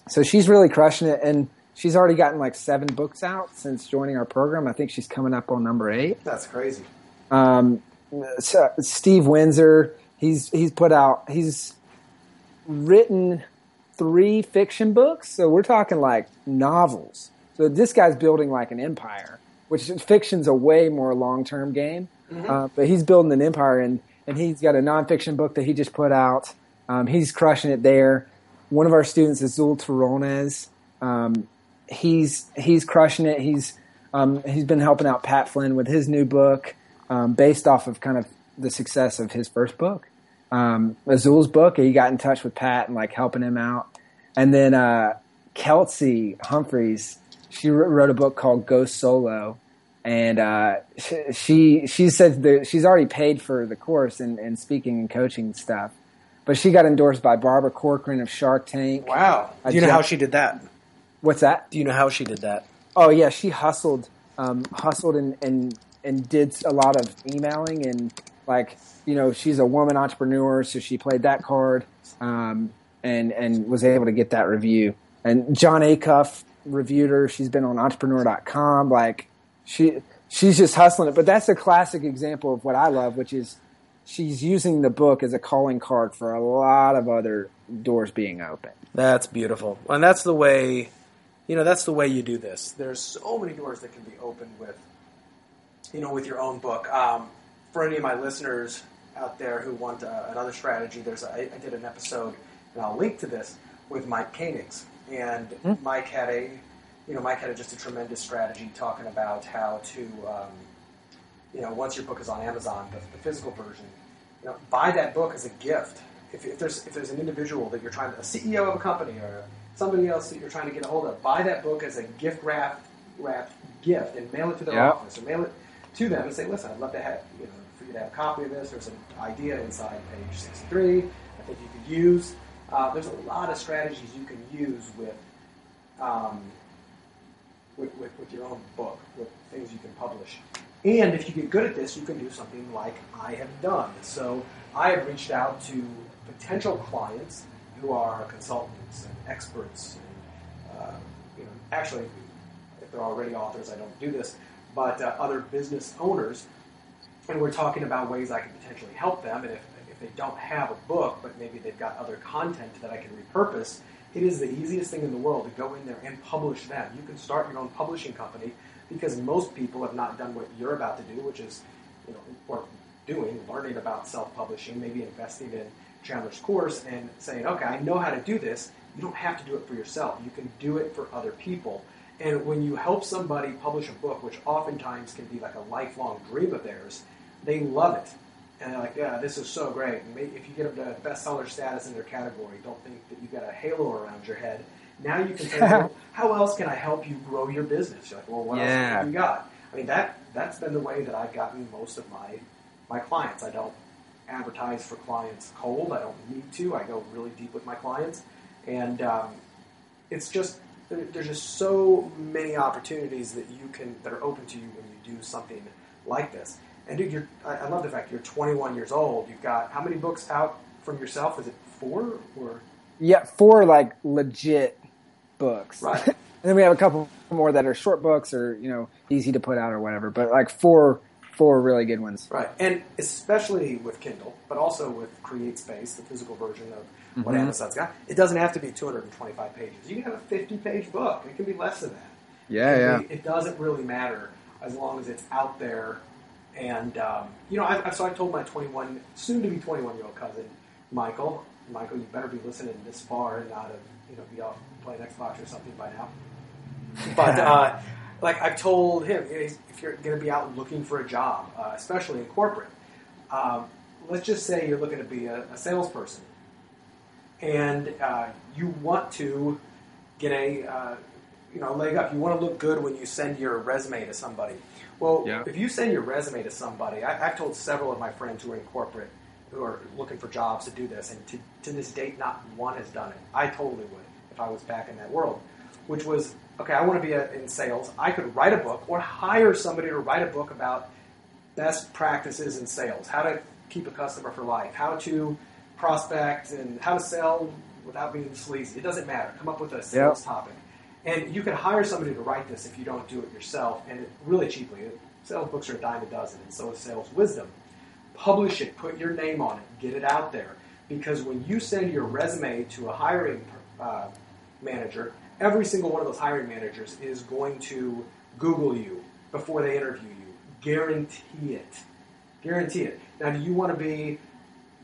so she's really crushing it, and she's already gotten like seven books out since joining our program. I think she's coming up on number eight. That's crazy. Um, so Steve Windsor, he's he's put out he's written three fiction books. So we're talking like novels. So this guy's building like an empire, which fiction's a way more long term game. Uh, but he's building an empire, and and he's got a nonfiction book that he just put out. Um, he's crushing it there. One of our students is Azul Terronez. Um, he's he's crushing it. He's um, he's been helping out Pat Flynn with his new book, um, based off of kind of the success of his first book. Um, Azul's book, he got in touch with Pat and like helping him out. And then uh, Kelsey Humphreys, she wrote a book called Go Solo, and uh, she, she said that she's already paid for the course and, and speaking and coaching stuff. But she got endorsed by Barbara Corcoran of Shark Tank. Wow. Do you know how she did that? What's that? Do you know how she did that? Oh yeah, she hustled, um, hustled and, and and did a lot of emailing and like you know she's a woman entrepreneur, so she played that card um, and and was able to get that review. And Jon Acuff reviewed her. She's been on Entrepreneur.com. Like she she's just hustling it. But that's a classic example of what I love, which is she's using the book as a calling card for a lot of other doors being open. That's beautiful, and that's the way, you know, that's the way you do this. There's so many doors that can be opened with, you know, with your own book. Um, for any of my listeners out there who want uh, another strategy, there's a, I, did an episode, and I'll link to this with Mike Koenigs, and Mike had a, you know, Mike had just a tremendous strategy talking about how to, um, you know, once your book is on Amazon, the, the physical version, you know, buy that book as a gift. If, if there's if there's an individual that you're trying to, a CEO of a company or somebody else that you're trying to get a hold of, buy that book as a gift wrapped wrapped gift and mail it to their Yeah. office or mail it to them and say, listen, I'd love to have you know for you to have a copy of this. There's an idea inside page 63. I think you could use. Uh, there's a lot of strategies you can use with. Um, with, with, with your own book, with things you can publish. And if you get good at this, you can do something like I have done. So I have reached out to potential clients who are consultants and experts. And, uh, you know, actually, if they're already authors, I don't do this, but uh, other business owners. And we're talking about ways I can potentially help them. And if, if they don't have a book, but maybe they've got other content that I can repurpose, it is the easiest thing in the world to go in there and publish them. You can start your own publishing company because most people have not done what you're about to do, which is, you know, or doing, learning about self-publishing, maybe investing in Chandler's course and saying, okay, I know how to do this. You don't have to do it for yourself. You can do it for other people. And when you help somebody publish a book, which oftentimes can be like a lifelong dream of theirs, they love it. And they're like, yeah, this is so great. And if you get them to bestseller status in their category, don't think that you've got a halo around your head. Now you can say, well, how else can I help you grow your business? You're like, well, what Yeah. else have you got? I mean, that, that's been the way that I've gotten most of my, my clients. I don't advertise for clients cold. I don't need to. I go really deep with my clients. And um, it's just, there, there's just so many opportunities that you can, that are open to you when you do something like this. And dude, you're, I, I love the fact you're 21 years old. You've got how many books out from yourself? Is it four or? Yeah, four like legit books. Right. and then we have a couple more that are short books or you know easy to put out or whatever. But like four, four really good ones. Right, and especially with Kindle, but also with CreateSpace, the physical version of what Mhm. Amazon's got, it doesn't have to be 225 pages. You can have a 50-page book. It can be less than that. Yeah, It, yeah. be- it doesn't really matter as long as it's out there. And um, you know, I, I, so I told my 21, soon to be 21 year old cousin, Michael, Michael, you better be listening this far and not have you know be off playing Xbox or something by now. But uh, like I've told him, if you're going to be out looking for a job, uh, especially in corporate, um, let's just say you're looking to be a, a salesperson, and uh, you want to get a uh, you know, leg up. You want to look good when you send your resume to somebody. Well, Yeah. if you send your resume to somebody, I, I've told several of my friends who are in corporate who are looking for jobs to do this, and to, to this date, not one has done it. I totally would if I was back in that world, which was okay. I want to be a, in sales. I could write a book or hire somebody to write a book about best practices in sales, how to keep a customer for life, how to prospect, and how to sell without being sleazy. It doesn't matter. Come up with a sales Yep. topic. And you can hire somebody to write this if you don't do it yourself, and it, really cheaply. Sales books are a dime a dozen, and so is sales wisdom. Publish it, put your name on it, get it out there. Because when you send your resume to a hiring uh, manager, every single one of those hiring managers is going to Google you before they interview you. Guarantee it. Guarantee it. Now, do you want to be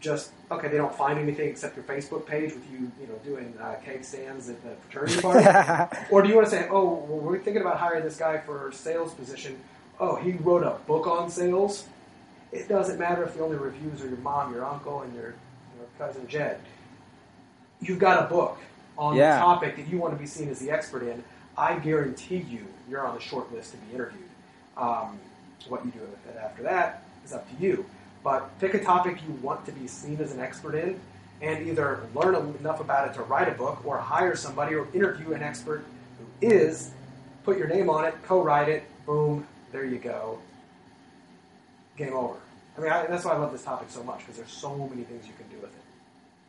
just okay? They don't find anything except your Facebook page with you, you know, doing uh, cake stands at the fraternity party, or do you want to say, oh, well, we're thinking about hiring this guy for a sales position. Oh, he wrote a book on sales. It doesn't matter if the only reviews are your mom, your uncle, and your, your cousin Jed. You've got a book on Yeah. the topic that you want to be seen as the expert in. I guarantee you, you're on the short list to be interviewed. Um, what you do with it after that is up to you. But pick a topic you want to be seen as an expert in, and either learn enough about it to write a book, or hire somebody, or interview an expert who is. Put your name on it, co-write it. Boom, there you go. Game over. I mean, I, that's why I love this topic so much because there's so many things you can do with it.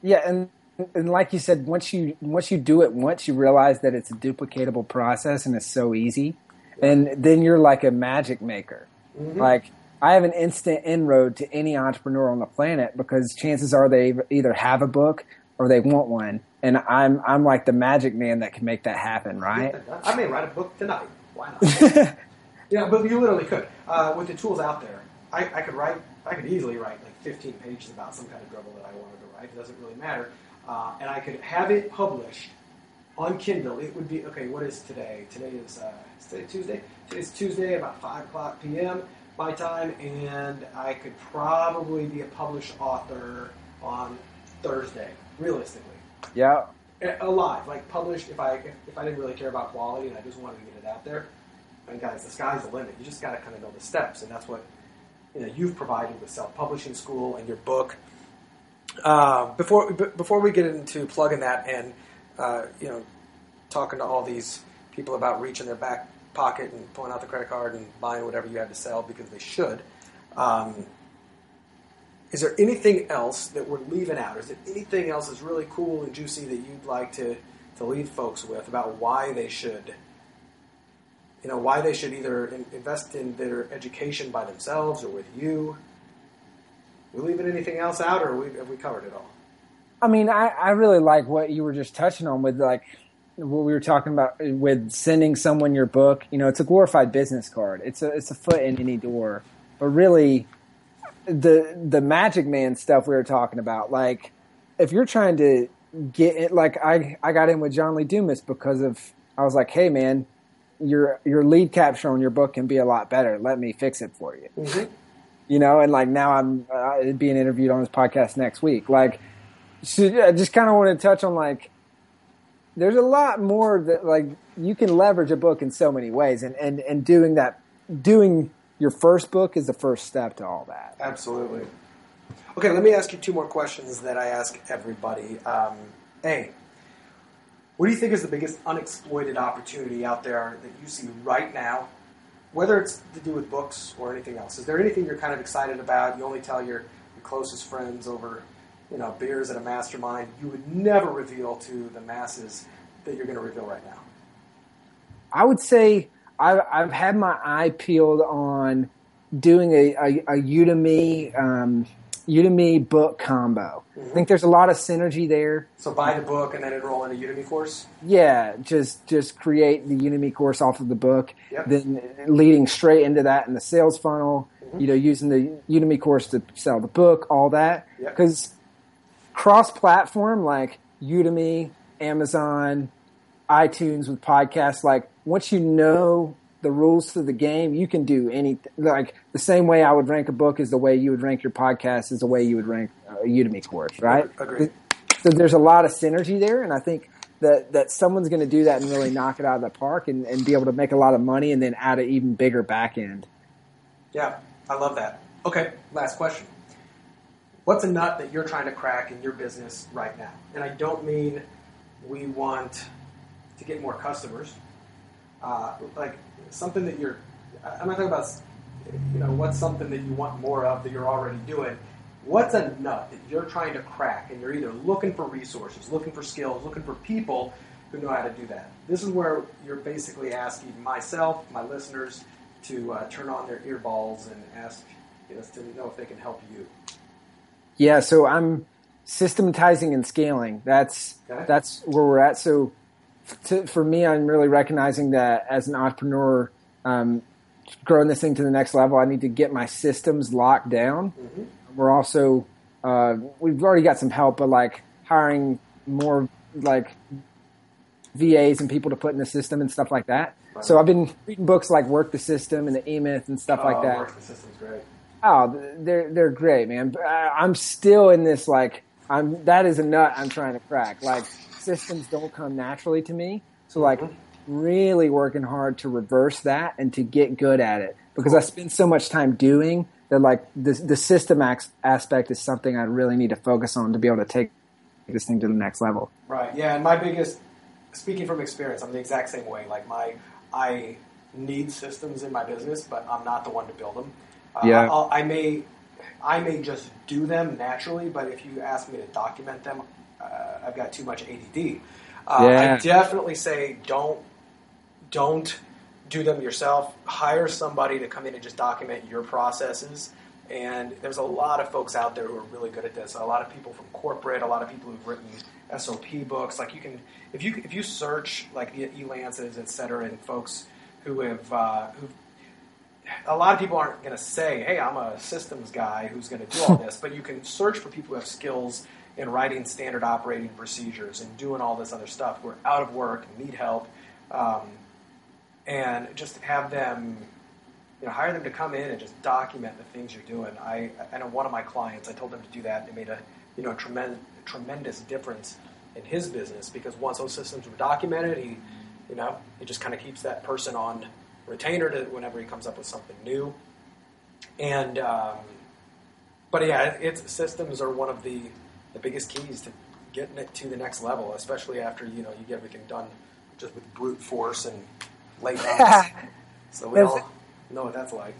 Yeah, and and like you said, once you once you do it once, you realize that it's a duplicatable process and it's so easy, and then you're like a magic maker. Mm-hmm. Like I have an instant inroad to any entrepreneur on the planet because chances are they either have a book or they want one, and I'm I'm like the magic man that can make that happen, right? I may write a book tonight. Why not? yeah, but you literally could. Uh, with the tools out there, I, I could write. I could easily write like 15 pages about some kind of dribble that I wanted to write. It doesn't really matter, uh, and I could have it published on Kindle. It would be okay. What is today? Today is uh, today Tuesday. Today's Tuesday, about five o'clock p.m. my time, and I could probably be a published author on Thursday, realistically Yeah, alive, like published. If I if, if I didn't really care about quality and I just wanted to get it out there, and guys, the sky's the limit. You just got to kind of know the steps, and that's what you know you've provided with self publishing school and your book. Uh, before b- before we get into plugging that and uh, you know talking to all these people about reaching their back pocket and pulling out the credit card and buying whatever you have to sell because they should. Um, is there anything else that we're leaving out? Is there anything else that's really cool and juicy that you'd like to, to leave folks with about why they should, you know, why they should either in, invest in their education by themselves or with you? We leaving anything else out, or we, have we covered it all? I mean, I, I really like what you were just touching on with like what we were talking about with sending someone your book. You know, it's a glorified business card. It's a it's a foot in any door. But really, the the Magic Man stuff we were talking about, like if you're trying to get it, like I I got in with John Lee Dumas because of I was like, hey man, your your lead capture on your book can be a lot better. Let me fix it for you Mm-hmm. you know, and like now I'm uh, being interviewed on this podcast next week. Like, so I just kind of want to touch on like, there's a lot more that like you can leverage a book in so many ways, and and and doing that, doing your first book is the first step to all that. Absolutely. Okay, let me ask you two more questions that I ask everybody. Um, a, what do you think is the biggest unexploited opportunity out there that you see right now, whether it's to do with books or anything else? Is there anything you're kind of excited about? You only tell your, your closest friends over, you know, beers at a mastermind. You would never reveal to the masses that you're going to reveal right now. I would say I've, I've had my eye peeled on doing a, a, a Udemy um, Udemy book combo. I think there's a lot of synergy there. So buy the book and then enroll in a Udemy course. Yeah, just just create the Udemy course off of the book, Yep. then leading straight into that in the sales funnel. You know, using the Udemy course to sell the book, all that. Yep. Cross-platform like Udemy, Amazon, iTunes with podcasts, like once you know the rules to the game, you can do anything. Like the same way I would rank a book is the way you would rank your podcast is the way you would rank a Udemy course, right? Agreed. So there's a lot of synergy there, and I think that that someone's going to do that and really knock it out of the park and, and be able to make a lot of money and then add an even bigger back end. Yeah, I love that. Okay, last question. What's a nut that you're trying to crack in your business right now? And I don't mean we want to get more customers. Uh, like something that you're. I'm not talking about. You know, what's something that you want more of that you're already doing. What's a nut that you're trying to crack, and you're either looking for resources, looking for skills, looking for people who know how to do that. This is where you're basically asking myself, my listeners, to uh, turn on their earballs and ask us to know if they can help you. Yeah, so I'm systematizing and scaling. That's Okay. that's where we're at. So to, for me, I'm really recognizing that as an entrepreneur, um, growing this thing to the next level, I need to get my systems locked down. We're also uh, we've already got some help, but like hiring more like VAs and people to put in the system and stuff like that. So I've been reading books like Work the System and the E Myth and stuff like Oh, that. Work the system's great. Oh, they're they're great, man. I- uh, I'm still in this like I'm that is a nut I'm trying to crack. Like systems don't come naturally to me, so like mm-hmm. really working hard to reverse that and to get good at it because I spend so much time doing that. Like the the system aspect is something I really need to focus on to be able to take this thing to the next level. Right. Yeah, and my biggest, speaking from experience, I'm the exact same way. Like my, I need systems in my business, but I'm not the one to build them. Uh, Yeah. I'll, I may, I may just do them naturally, but if you ask me to document them, uh, I've got too much ADD. Uh, Yeah. I definitely say don't, don't do them yourself. Hire somebody to come in and just document your processes. And there's a lot of folks out there who are really good at this. A lot of people from corporate, a lot of people who've written SOP books. Like you can, if you if you search like the Elances, et cetera, and folks who have uh, who a lot of people aren't going to say, "Hey, I'm a systems guy who's going to do all this," but you can search for people who have skills in writing standard operating procedures and doing all this other stuff. Who are out of work and need help, um, and just have them, you know, hire them to come in and just document the things you're doing. I, I know one of my clients, I told them to do that. It made a, you know, tremendous, tremendous difference in his business because once those systems were documented, he, you know, he just kind of keeps that person on retainer to whenever he comes up with something new. And, um, but yeah, it's systems are one of the the biggest keys to getting it to the next level, especially after you know you get everything done just with brute force and late nights. so we all know what that's like.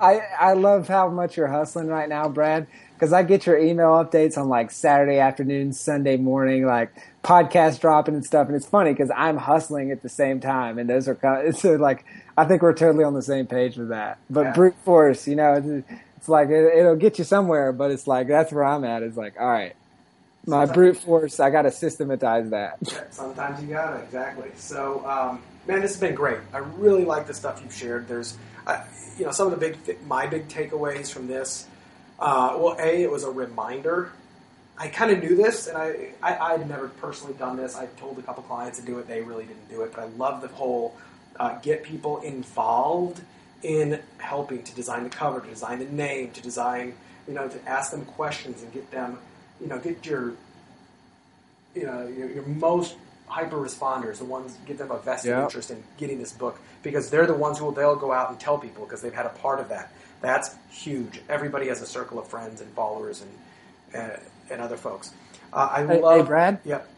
I, I love how much you're hustling right now, Brad, because I get your email updates on like Saturday afternoon, Sunday morning, like podcast dropping and stuff. And it's funny because I'm hustling at the same time. And those are kind of, so like, I think we're totally on the same page with that. But Yeah. brute force, you know, it's, it's like, it, it'll get you somewhere, but it's like, that's where I'm at. It's like, all right, my brute force, I got to systematize that. Yeah, Sometimes you got to, exactly. So, um, man, this has been great. I really like the stuff you've shared. There's, uh, you know, some of the big, th- my big takeaways from this. Uh, well, a, it was a reminder. I kind of knew this, and I, I, I'd never personally done this. I told a couple clients to do it; they really didn't do it. But I love the whole uh, get people involved in helping to design the cover, to design the name, to design, you know, to ask them questions and get them, you know, get your you know your, your most hyper responders, the ones get them a vested Yeah. interest in getting this book because they're the ones who will they'll go out and tell people because they've had a part of that. That's huge. Everybody has a circle of friends and followers and uh, and other folks. Uh, I Hey- love. hey, Brad? Yep.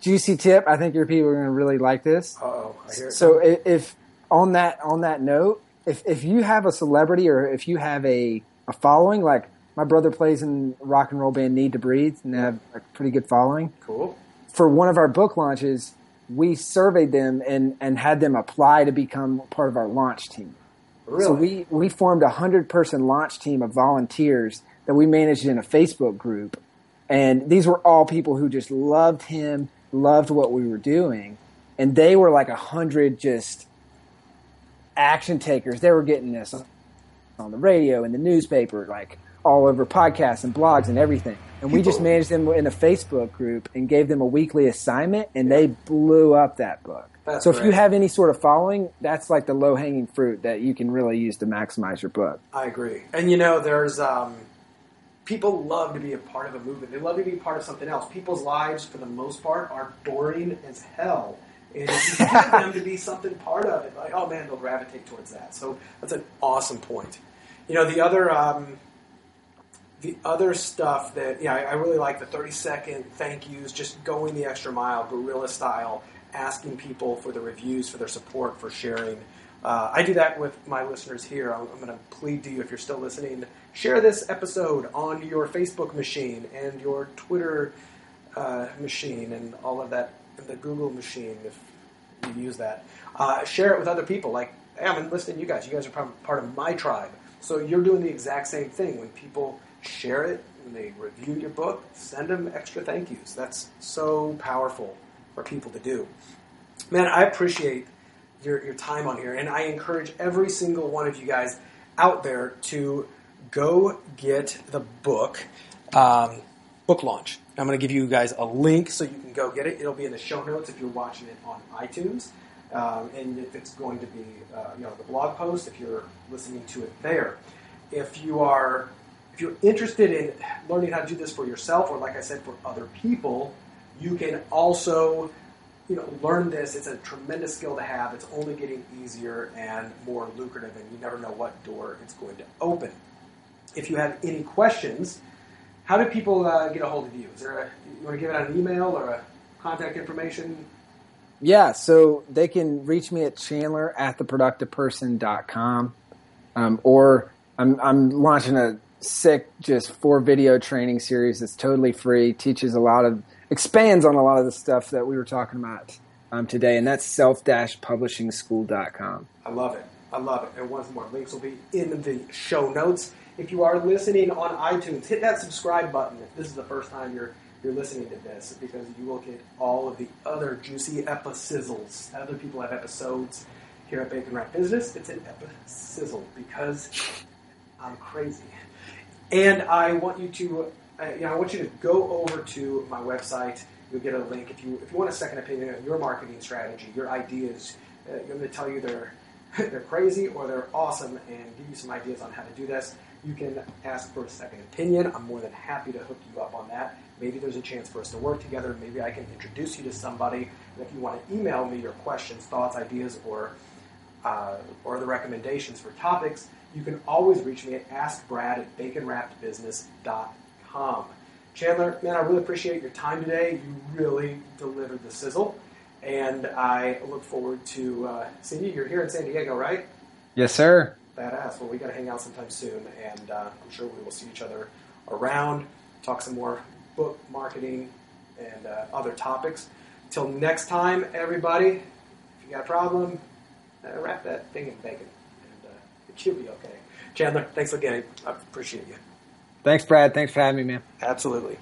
Juicy tip. I think your people are going to really like this. Uh oh. I hear it. So if on that on that note, if if you have a celebrity or if you have a a following, like my brother plays in rock and roll band Need to Breathe, and they have a pretty good following. cool. For one of our book launches, we surveyed them and and had them apply to become part of our launch team. Really. So we we formed a hundred person launch team of volunteers that we managed in a Facebook group, and these were all people who just loved him, loved what we were doing, and they were like a hundred just action takers. They were getting this on the radio and the newspaper, like all over podcasts and blogs and everything. And we just managed them in a Facebook group and gave them a weekly assignment, and they blew up that book. That's so if you have any sort of following, that's like the low hanging fruit that you can really use to maximize your book. I agree. And you know, there's um, people love to be a part of a movement. They love to be part of something else. People's lives, for the most part, are boring as hell. And if you get them to be something part of it, like, oh man, they'll gravitate towards that. So that's an awesome point. You know, the other um, the other stuff that yeah, I, I really like the thirty second thank yous, just going the extra mile, guerrilla style, asking people for the reviews, for their support, for sharing. Uh, I do that with my listeners here. I'm, I'm going to plead to you if you're still listening, share this episode on your Facebook machine and your Twitter uh, machine and all of that, the Google machine if you use that. Uh, share it with other people. Like, hey, I'm listening to you guys. You guys are part of my tribe. So you're doing the exact same thing. When people share it, when they review your book, send them extra thank yous. That's so powerful for people to do. Man, I appreciate your, your time on here, and I encourage every single one of you guys out there to go get the book, um, book launch. I'm going to give you guys a link so you can go get it. It'll be in the show notes if you're watching it on iTunes. Um, and if it's going to be, uh, you know, the blog post, if you're listening to it there. If you are, if you're interested in learning how to do this for yourself, or like I said, for other people, you can also, you know, learn this. It's a tremendous skill to have. It's only getting easier and more lucrative, and you never know what door it's going to open. If you have any questions, how do people uh, get a hold of you? Is there a, you want to give out an email or a contact information? Yeah, so they can reach me at chandler at theproductiveperson.com. Um, or I'm, I'm launching a sick, just four video training series that's totally free, teaches a lot of, expands on a lot of the stuff that we were talking about um, today, and that's self-publishingschool.com. I love it. I love it. And once more, links will be in the show notes. If you are listening on iTunes, hit that subscribe button if this is the first time you're you're listening to this because you will get all of the other juicy episodes. Other people have episodes here at Bacon Wrapped Business. It's an episizzle because I'm crazy. And I want you to, uh, you know, I want you to go over to my website. You'll get a link if you if you want a second opinion on your marketing strategy, your ideas. Uh, I'm going to tell you they're they're crazy or they're awesome, and give you some ideas on how to do this. You can ask for a second opinion. I'm more than happy to hook you up on that. Maybe there's a chance for us to work together. Maybe I can introduce you to somebody. And if you want to email me your questions, thoughts, ideas, or uh, or the recommendations for topics, you can always reach me at askbrad at baconwrappedbusiness.com. Chandler, man, I really appreciate your time today. You really delivered the sizzle, and I look forward to uh, seeing you. You're here in San Diego, right? Yes, sir. Badass. Well, we got to hang out sometime soon, and uh, I'm sure we will see each other around, talk some more book marketing and uh, other topics. Till next time, everybody, if you got a problem, uh, wrap that thing in bacon, and uh, it should be okay. Chandler, thanks again. I appreciate you. Thanks, Brad. Thanks for having me, man. Absolutely.